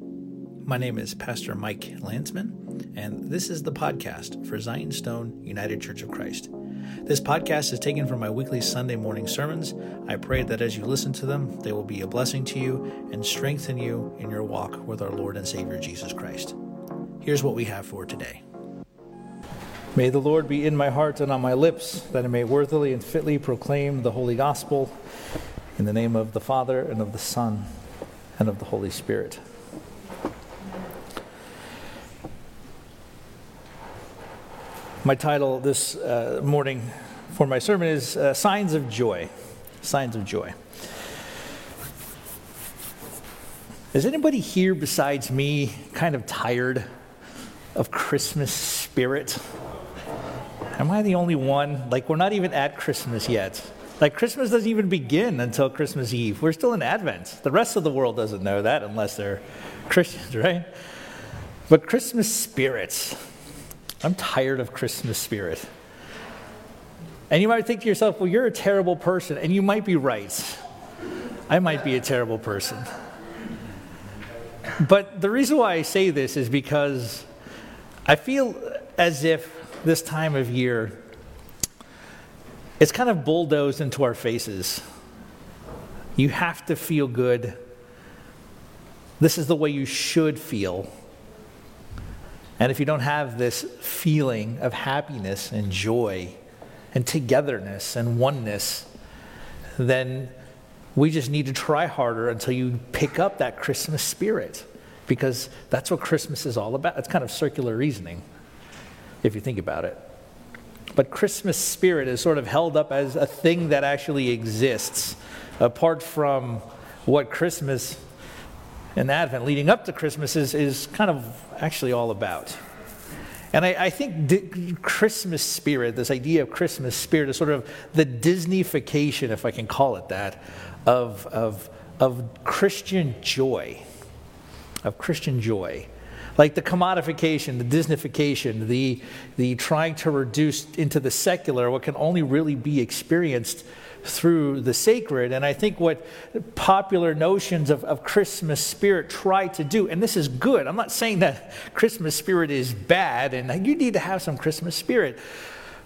My name is Pastor Mike Landsman, and this is the podcast for Zion Stone United Church of Christ. This podcast is taken from my weekly Sunday morning sermons. I pray that as you listen to them, they will be a blessing to you and strengthen you in your walk with our Lord and Savior Jesus Christ. Here's what we have for today. May the Lord be in my heart and on my lips, that I may worthily and fitly proclaim the holy gospel in the name of the Father and of the Son and of the Holy Spirit. My title this uh, morning for my sermon is uh, Signs of Joy. Signs of Joy. Is anybody here besides me kind of tired of Christmas spirit? Am I the only one? Like, we're not even at Christmas yet. Like, Christmas doesn't even begin until Christmas Eve. We're still in Advent. The rest of the world doesn't know that unless they're Christians, right? But Christmas spirits, I'm tired of Christmas spirit. And you might think to yourself, well, you're a terrible person. And you might be right. I might be a terrible person. But the reason why I say this is because I feel as if this time of year, it's kind of bulldozed into our faces. You have to feel good. This is the way you should feel. And if you don't have this feeling of happiness and joy and togetherness and oneness, then we just need to try harder until you pick up that Christmas spirit because that's what Christmas is all about. It's kind of circular reasoning if you think about it. But Christmas spirit is sort of held up as a thing that actually exists apart from what Christmas and Advent leading up to Christmas is, is kind of actually all about. And I, I think di- Christmas spirit, this idea of Christmas spirit, is sort of the Disneyfication, if I can call it that, of, of, of Christian joy. Of Christian joy. Like the commodification, the Disneyfication, the, the trying to reduce into the secular what can only really be experienced through the sacred. And I think what popular notions of, of Christmas spirit try to do, and this is good, I'm not saying that Christmas spirit is bad and you need to have some Christmas spirit,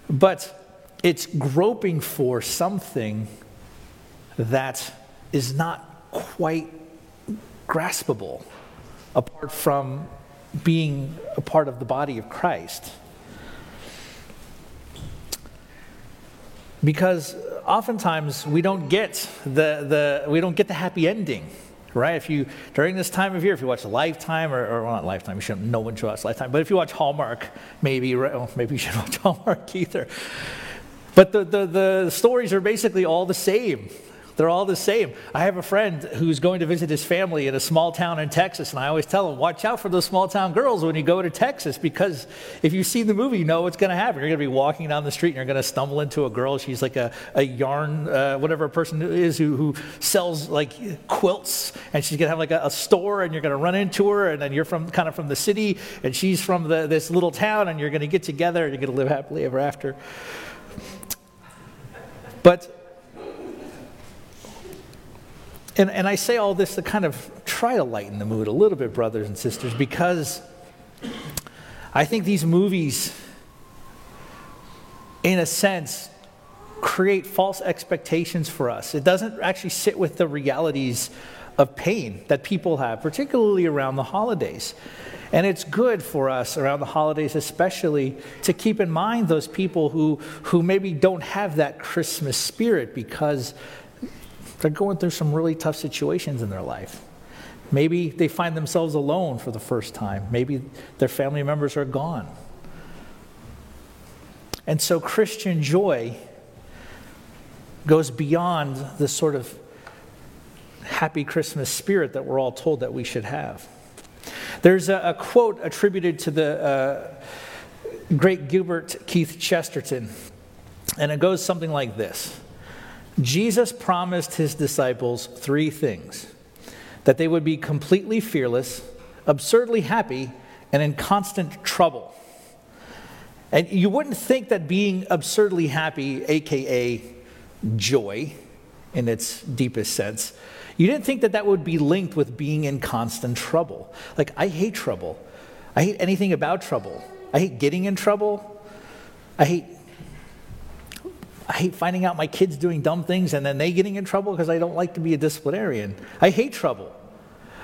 but it's groping for something that is not quite graspable apart from being a part of the body of Christ. Because oftentimes we don't get the, the, we don't get the happy ending right? If you during this time of year, if you watch Lifetime or, or well, not Lifetime, you shouldn't. No one should watch Lifetime, but if you watch Hallmark, maybe well, oh, maybe you should watch Hallmark either. But the, the the stories are basically all the same. They're all the same. I have a friend who's going to visit his family in a small town in Texas, and I always tell him, watch out for those small town girls when you go to Texas, because if you see the movie, you know what's going to happen. You're going to be walking down the street, and you're going to stumble into a girl. She's like a, a yarn, uh, whatever person is who, who sells like quilts, and she's going to have like a, a store, and you're going to run into her, and then you're from kind of from the city, and she's from the, this little town, and you're going to get together, and you're going to live happily ever after. But and, and I say all this to kind of try to lighten the mood a little bit, brothers and sisters, because I think these movies, in a sense, create false expectations for us. It doesn't actually sit with the realities of pain that people have, particularly around the holidays. And it's good for us around the holidays, especially, to keep in mind those people who, who maybe don't have that Christmas spirit because they're going through some really tough situations in their life. Maybe they find themselves alone for the first time. Maybe their family members are gone. And so Christian joy goes beyond the sort of happy Christmas spirit that we're all told that we should have. There's a, a quote attributed to the uh, great Gilbert Keith Chesterton, and it goes something like this Jesus promised his disciples three things that they would be completely fearless, absurdly happy, and in constant trouble. And you wouldn't think that being absurdly happy, aka joy in its deepest sense, you didn't think that that would be linked with being in constant trouble. Like, I hate trouble. I hate anything about trouble. I hate getting in trouble. I hate I hate finding out my kids doing dumb things and then they getting in trouble because I don't like to be a disciplinarian. I hate trouble.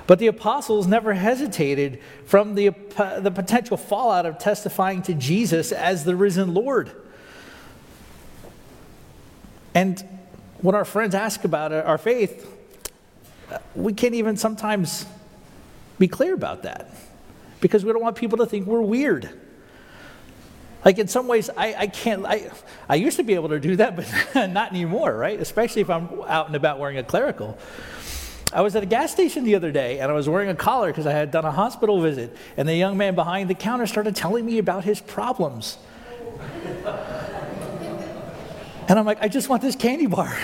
But the apostles never hesitated from the, the potential fallout of testifying to Jesus as the risen Lord. And when our friends ask about our faith, we can't even sometimes be clear about that because we don't want people to think we're weird. Like in some ways, I, I can't, I, I used to be able to do that, but not anymore, right? Especially if I'm out and about wearing a clerical. I was at a gas station the other day and I was wearing a collar because I had done a hospital visit. And the young man behind the counter started telling me about his problems. and I'm like, I just want this candy bar.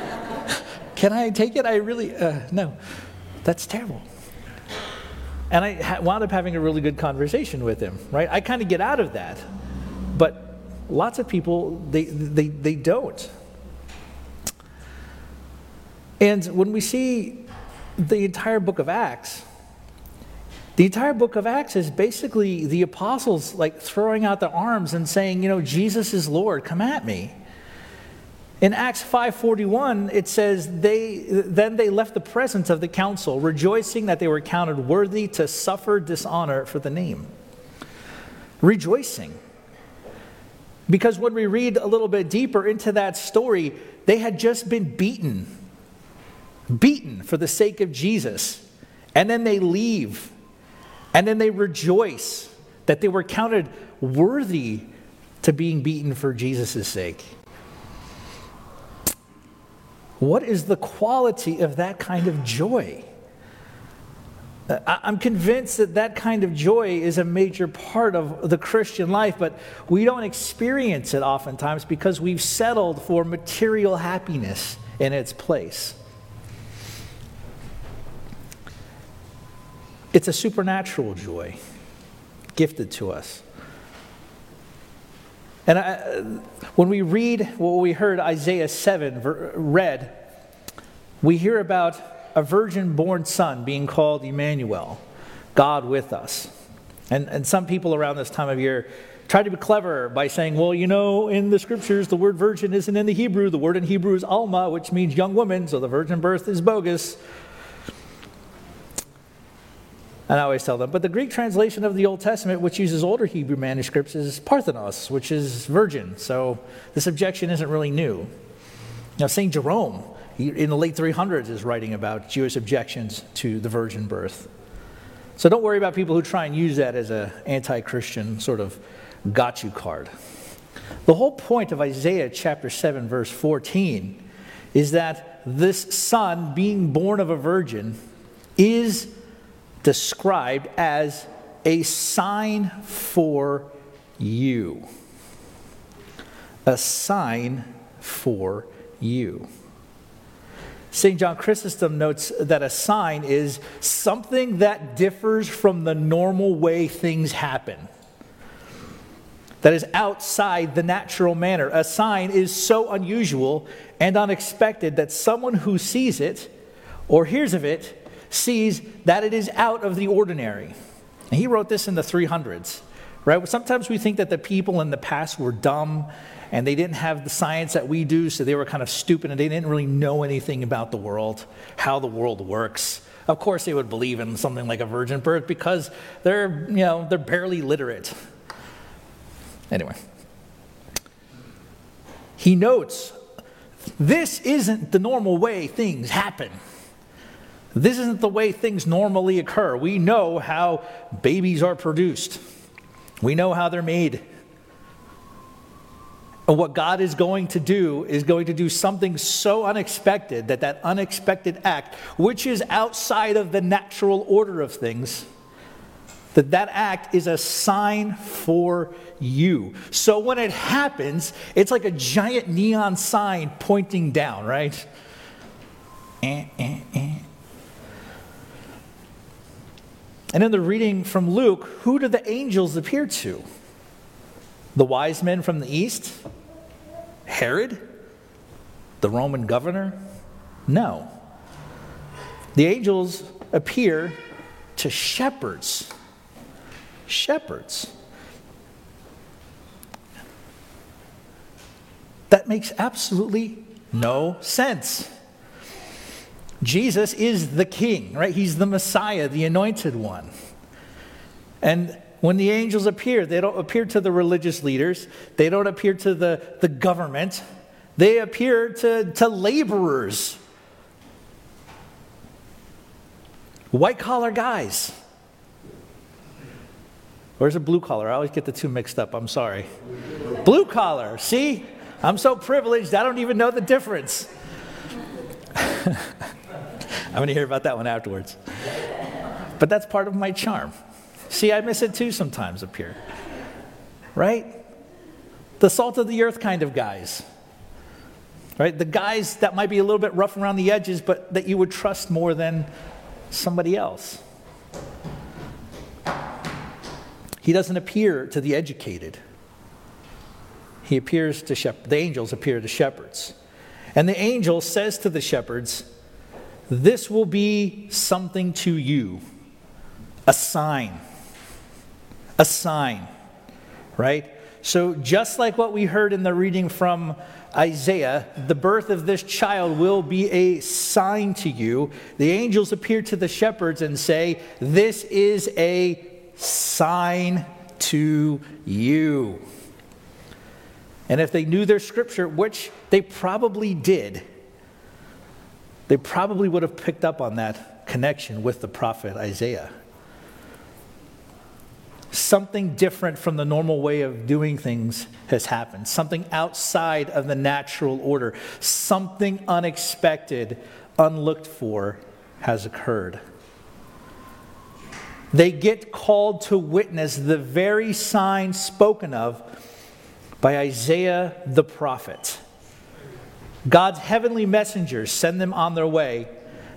Can I take it? I really, uh, no. That's terrible. And I wound up having a really good conversation with him, right? I kind of get out of that. But lots of people, they, they, they don't. And when we see the entire book of Acts, the entire book of Acts is basically the apostles like throwing out their arms and saying, you know, Jesus is Lord, come at me. In Acts 5:41 it says they then they left the presence of the council rejoicing that they were counted worthy to suffer dishonor for the name. Rejoicing. Because when we read a little bit deeper into that story, they had just been beaten. Beaten for the sake of Jesus. And then they leave. And then they rejoice that they were counted worthy to being beaten for Jesus' sake. What is the quality of that kind of joy? I'm convinced that that kind of joy is a major part of the Christian life, but we don't experience it oftentimes because we've settled for material happiness in its place. It's a supernatural joy gifted to us. And I, when we read what we heard Isaiah 7 read, we hear about a virgin born son being called Emmanuel, God with us. And, and some people around this time of year try to be clever by saying, well, you know, in the scriptures, the word virgin isn't in the Hebrew. The word in Hebrew is alma, which means young woman, so the virgin birth is bogus. And I always tell them, but the Greek translation of the Old Testament, which uses older Hebrew manuscripts, is Parthenos, which is virgin. So this objection isn't really new. Now, St. Jerome, in the late 300s, is writing about Jewish objections to the virgin birth. So don't worry about people who try and use that as an anti Christian sort of got you card. The whole point of Isaiah chapter 7, verse 14, is that this son being born of a virgin is described as a sign for you. A sign for you. St. John Chrysostom notes that a sign is something that differs from the normal way things happen, that is outside the natural manner. A sign is so unusual and unexpected that someone who sees it or hears of it sees that it is out of the ordinary. And he wrote this in the 300s, right? Sometimes we think that the people in the past were dumb and they didn't have the science that we do, so they were kind of stupid and they didn't really know anything about the world, how the world works. Of course, they would believe in something like a virgin birth because they're, you know, they're barely literate. Anyway, he notes this isn't the normal way things happen. This isn't the way things normally occur. We know how babies are produced, we know how they're made. And what God is going to do is going to do something so unexpected that that unexpected act, which is outside of the natural order of things, that that act is a sign for you. So when it happens, it's like a giant neon sign pointing down, right? Eh, eh, eh. And in the reading from Luke, who do the angels appear to? The wise men from the east? Herod? The Roman governor? No. The angels appear to shepherds. Shepherds. That makes absolutely no sense. Jesus is the king, right? He's the Messiah, the anointed one. And when the angels appear, they don't appear to the religious leaders, they don't appear to the, the government, they appear to, to laborers, white collar guys. Where's a blue collar? I always get the two mixed up. I'm sorry. Blue collar. See? I'm so privileged, I don't even know the difference. I'm going to hear about that one afterwards. But that's part of my charm. See, I miss it too sometimes up here. Right? The salt of the earth kind of guys. Right? The guys that might be a little bit rough around the edges, but that you would trust more than somebody else. He doesn't appear to the educated. He appears to shepherds. The angels appear to shepherds. And the angel says to the shepherds, This will be something to you, a sign a sign, right? So, just like what we heard in the reading from Isaiah, the birth of this child will be a sign to you. The angels appear to the shepherds and say, This is a sign to you. And if they knew their scripture, which they probably did, they probably would have picked up on that connection with the prophet Isaiah something different from the normal way of doing things has happened, something outside of the natural order, something unexpected, unlooked for has occurred. They get called to witness the very sign spoken of by Isaiah the prophet. God's heavenly messengers send them on their way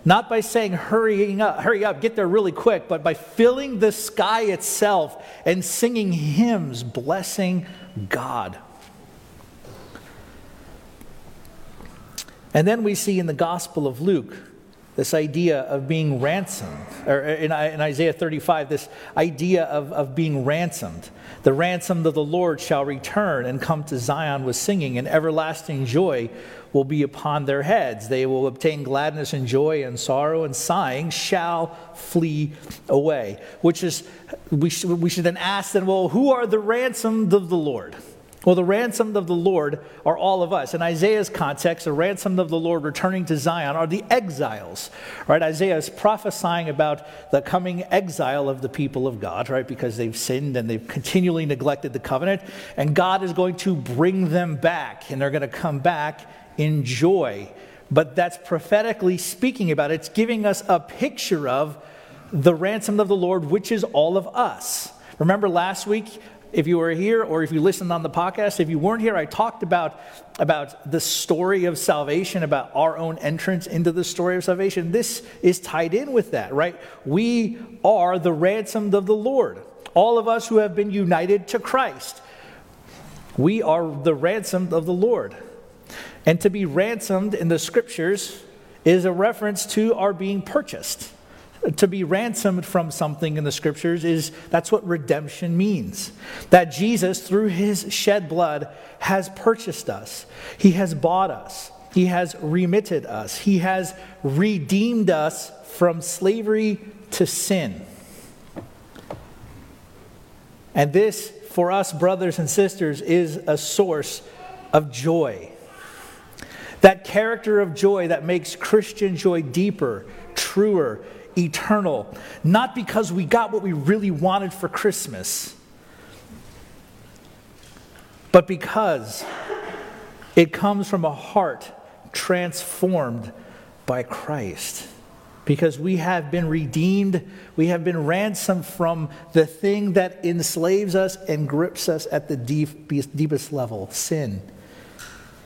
not by saying, hurrying up, hurry up, get there really quick, but by filling the sky itself and singing hymns blessing God. And then we see in the Gospel of Luke this idea of being ransomed, or in, Isaiah 35, this idea of, of being ransomed. The ransomed of the Lord shall return and come to Zion with singing, and everlasting joy will be upon their heads. They will obtain gladness and joy, and sorrow and sighing shall flee away. Which is, we should, we should then ask then, well, who are the ransomed of the Lord? Well, the ransomed of the Lord are all of us. In Isaiah's context, the ransomed of the Lord returning to Zion are the exiles. Right? Isaiah is prophesying about the coming exile of the people of God, right? Because they've sinned and they've continually neglected the covenant. And God is going to bring them back, and they're going to come back in joy. But that's prophetically speaking about it. It's giving us a picture of the ransom of the Lord, which is all of us. Remember last week, if you were here or if you listened on the podcast, if you weren't here, I talked about, about the story of salvation, about our own entrance into the story of salvation. This is tied in with that, right? We are the ransomed of the Lord. All of us who have been united to Christ. We are the ransomed of the Lord. And to be ransomed in the scriptures is a reference to our being purchased to be ransomed from something in the scriptures is that's what redemption means. That Jesus, through his shed blood, has purchased us, he has bought us, he has remitted us, he has redeemed us from slavery to sin. And this, for us, brothers and sisters, is a source of joy. That character of joy that makes Christian joy deeper, truer, eternal, not because we got what we really wanted for Christmas, but because it comes from a heart transformed by Christ. Because we have been redeemed, we have been ransomed from the thing that enslaves us and grips us at the deep, deepest level sin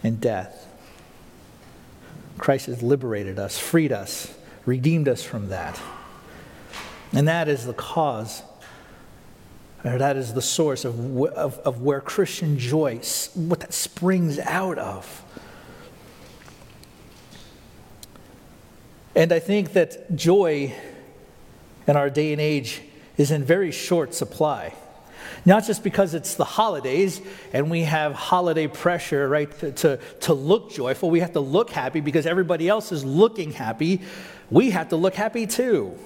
and death. Christ has liberated us, freed us redeemed us from that. And that is the cause, or that is the source of, of, of where Christian joy, what that springs out of. And I think that joy in our day and age is in very short supply. Not just because it's the holidays and we have holiday pressure, right, to, to, to, look joyful. We have to look happy because everybody else is looking happy. We have to look happy too.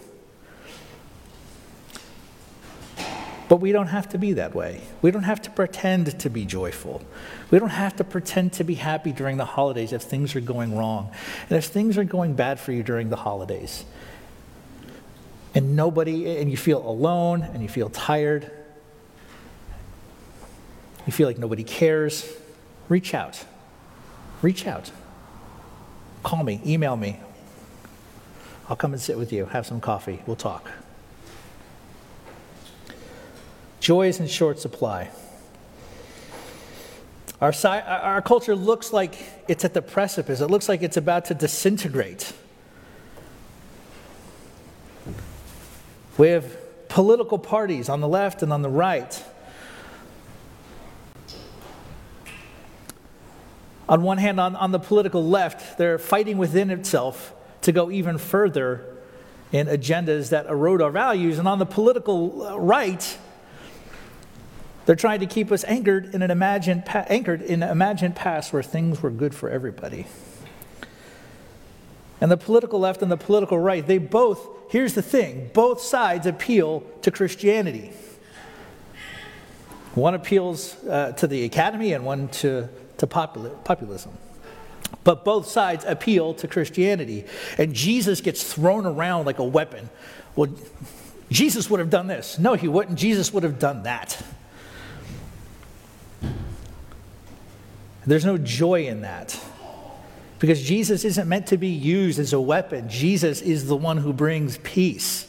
But we don't have to be that way. We don't have to pretend to be joyful. We don't have to pretend to be happy during the holidays if things are going wrong. And if things are going bad for you during the holidays, and nobody, and you feel alone and you feel tired, you feel like nobody cares, reach out. Reach out. Call me, email me. I'll come and sit with you, have some coffee, we'll talk. Joy is in short supply. Our, our culture looks like it's at the precipice, it looks like it's about to disintegrate. We have political parties on the left and on the right. On one hand, on, on the political left, they're fighting within itself to go even further in agendas that erode our values. And on the political right, they're trying to keep us anchored in an imagined, anchored in an imagined past where things were good for everybody. And the political left and the political right, they both, here's the thing, both sides appeal to Christianity. One appeals uh, to the academy and one to, to populism. But both sides appeal to Christianity. And Jesus gets thrown around like a weapon. Well, Jesus would have done this. No, he wouldn't. Jesus would have done that. There's no joy in that. Because Jesus isn't meant to be used as a weapon. Jesus is the one who brings peace.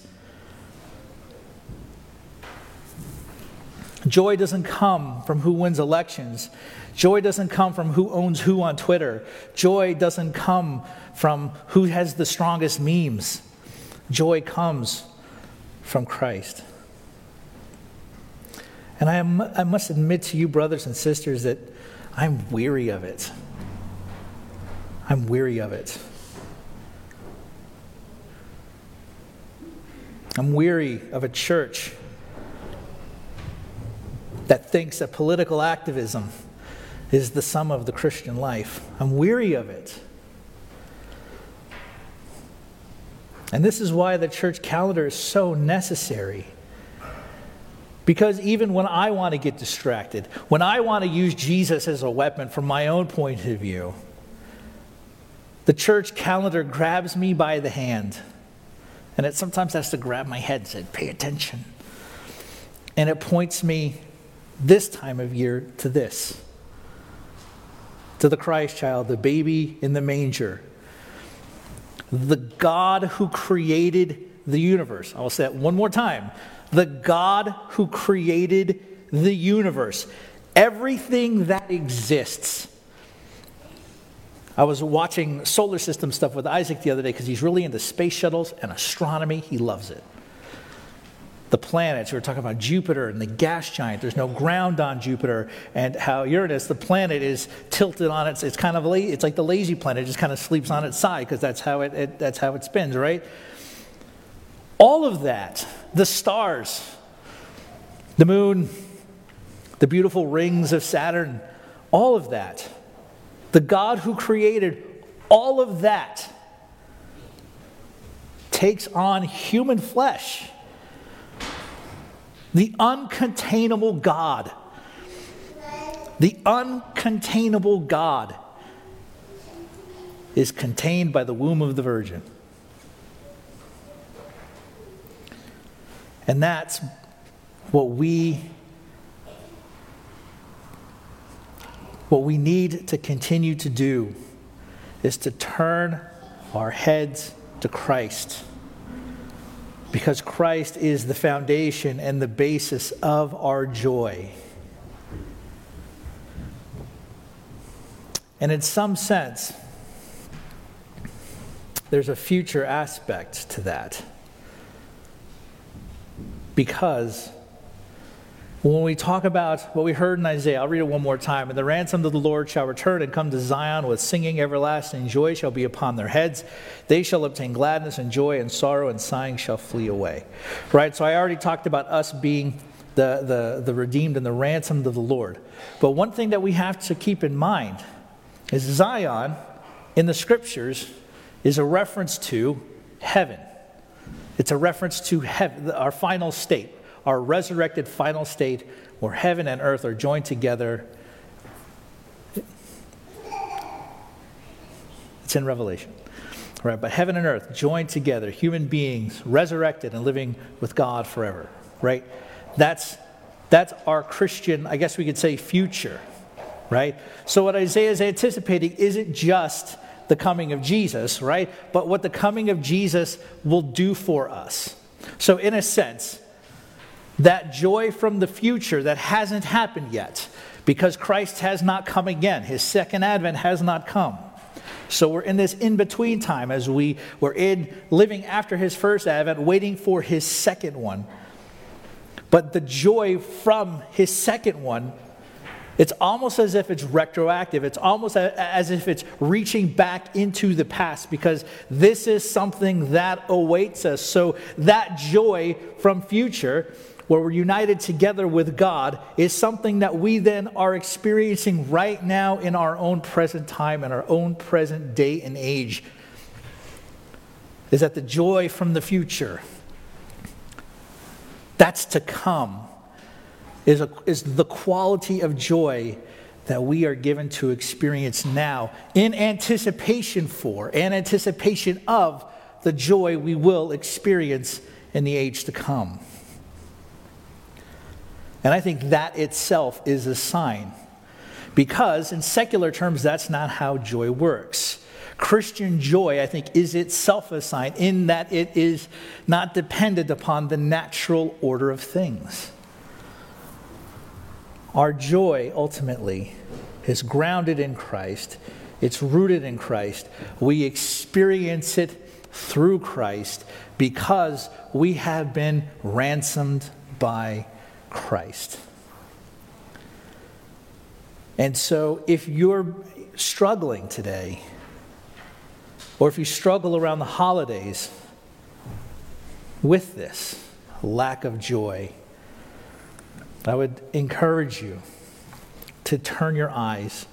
Joy doesn't come from who wins elections. Joy doesn't come from who owns who on Twitter. Joy doesn't come from who has the strongest memes. Joy comes from Christ. And I, I must admit to you, brothers and sisters, that I'm weary of it. I'm weary of it. I'm weary of a church that thinks that political activism is the sum of the Christian life. I'm weary of it. And this is why the church calendar is so necessary. Because even when I want to get distracted, when I want to use Jesus as a weapon from my own point of view, the church calendar grabs me by the hand. And it sometimes has to grab my head and say, pay attention. And it points me this time of year to this to the Christ child, the baby in the manger, the God who created the universe. I will say that one more time the God who created the universe, everything that exists. I was watching solar system stuff with Isaac the other day because he's really into space shuttles and astronomy. He loves it. The planets, we were talking about Jupiter and the gas giant. There's no ground on Jupiter, and how Uranus, the planet, is tilted on its. It's kind of la- it's like the lazy planet, it just kind of sleeps on its side because that's how it, it that's how it spins, right? All of that, the stars, the moon, the beautiful rings of Saturn, all of that, the God who created all of that takes on human flesh. The uncontainable God. The uncontainable God is contained by the womb of the Virgin. And that's what we what we need to continue to do is to turn our heads to Christ. Because Christ is the foundation and the basis of our joy. And in some sense, there's a future aspect to that because When we talk about what we heard in Isaiah, I'll read it one more time. And the ransom of the Lord shall return and come to Zion with singing, everlasting joy shall be upon their heads. They shall obtain gladness and joy, and sorrow and sighing shall flee away. Right? So I already talked about us being the, the, the redeemed and the ransomed of the Lord. But one thing that we have to keep in mind is Zion in the scriptures is a reference to heaven. It's a reference to heaven, our final state our resurrected final state where heaven and earth are joined together. It's in Revelation. Right, but heaven and earth joined together, human beings resurrected and living with God forever. Right? That's that's our Christian, I guess we could say, future. Right? So what Isaiah is anticipating isn't just the coming of Jesus, right? But what the coming of Jesus will do for us. So, in a sense, that joy from the future that hasn't happened yet because Christ has not come again. His second advent has not come. So we're in this in between time as we were in living after his first advent, waiting for his second one. But the joy from his second one, it's almost as if it's retroactive. It's almost as if it's reaching back into the past because this is something that awaits us. So that joy from future where we're united together with God, is something that we then are experiencing right now in our own present time and our own present day and age. Is that the joy from the future that's to come is, a, is the quality of joy that we are given to experience now in anticipation for and anticipation of the joy we will experience in the age to come. And I think that itself is a sign. Because in secular terms, that's not how joy works. Christian joy, I think, is itself a sign in that it is not dependent upon the natural order of things. Our joy ultimately is grounded in Christ, it's rooted in Christ. We experience it through Christ because we have been ransomed by Christ. And so, if you're struggling today, or if you struggle around the holidays with this lack of joy, I would encourage you to turn your eyes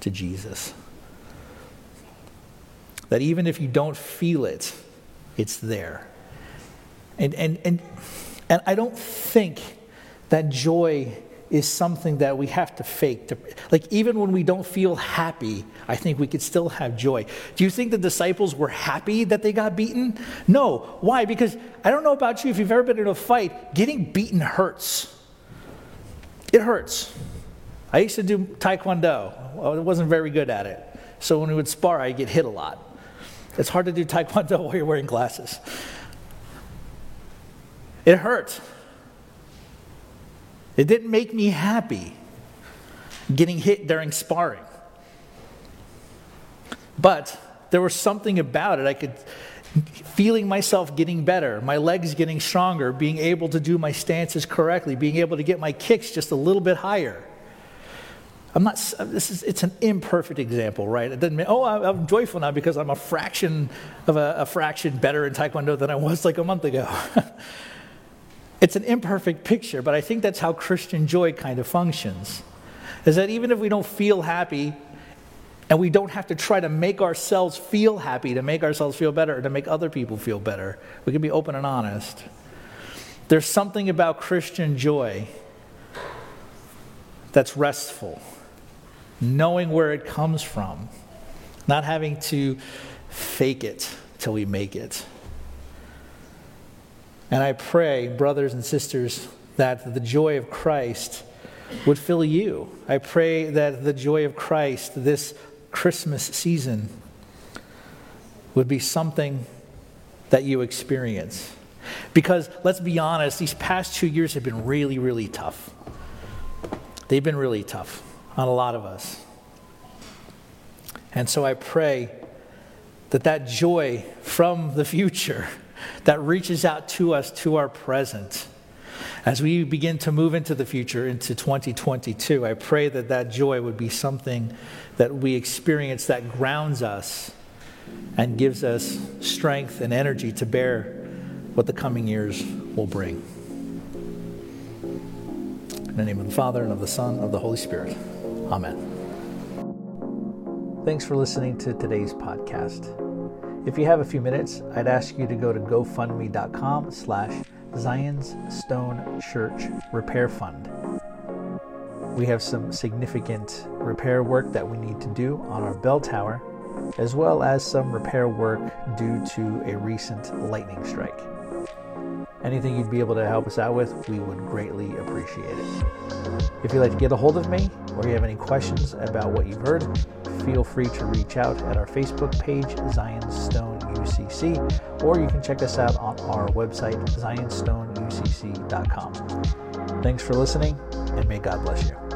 to Jesus. That even if you don't feel it, it's there. And, and, and, and I don't think that joy is something that we have to fake. To, like, even when we don't feel happy, I think we could still have joy. Do you think the disciples were happy that they got beaten? No. Why? Because I don't know about you, if you've ever been in a fight, getting beaten hurts. It hurts. I used to do taekwondo, I wasn't very good at it. So when we would spar, I'd get hit a lot. It's hard to do taekwondo while you're wearing glasses. It hurts. It didn't make me happy getting hit during sparring. But there was something about it. I could feeling myself getting better, my legs getting stronger, being able to do my stances correctly, being able to get my kicks just a little bit higher. I'm not, this is, it's an imperfect example, right? It doesn't mean, oh, I'm joyful now because I'm a fraction of a, a fraction better in Taekwondo than I was like a month ago. It's an imperfect picture, but I think that's how Christian joy kind of functions. Is that even if we don't feel happy, and we don't have to try to make ourselves feel happy to make ourselves feel better or to make other people feel better, we can be open and honest. There's something about Christian joy that's restful, knowing where it comes from, not having to fake it till we make it. And I pray, brothers and sisters, that the joy of Christ would fill you. I pray that the joy of Christ this Christmas season would be something that you experience. Because let's be honest, these past two years have been really, really tough. They've been really tough on a lot of us. And so I pray that that joy from the future that reaches out to us to our present As we begin to move into the future, into 2022, I pray that that joy would be something that we experience that grounds us and gives us strength and energy to bear what the coming years will bring. In the name of the Father, and of the Son, and of the Holy Spirit. Amen. Thanks for listening to today's podcast. If you have a few minutes, I'd ask you to go to gofundme.com slash Zion's Stone Church Repair Fund. We have some significant repair work that we need to do on our bell tower, as well as some repair work due to a recent lightning strike. Anything you'd be able to help us out with, we would greatly appreciate it. If you'd like to get a hold of me or you have any questions about what you've heard, feel free to reach out at our Facebook page, Zion Stone UCC, or you can check us out on our website, zionstoneucc.com. Thanks for listening, and may God bless you.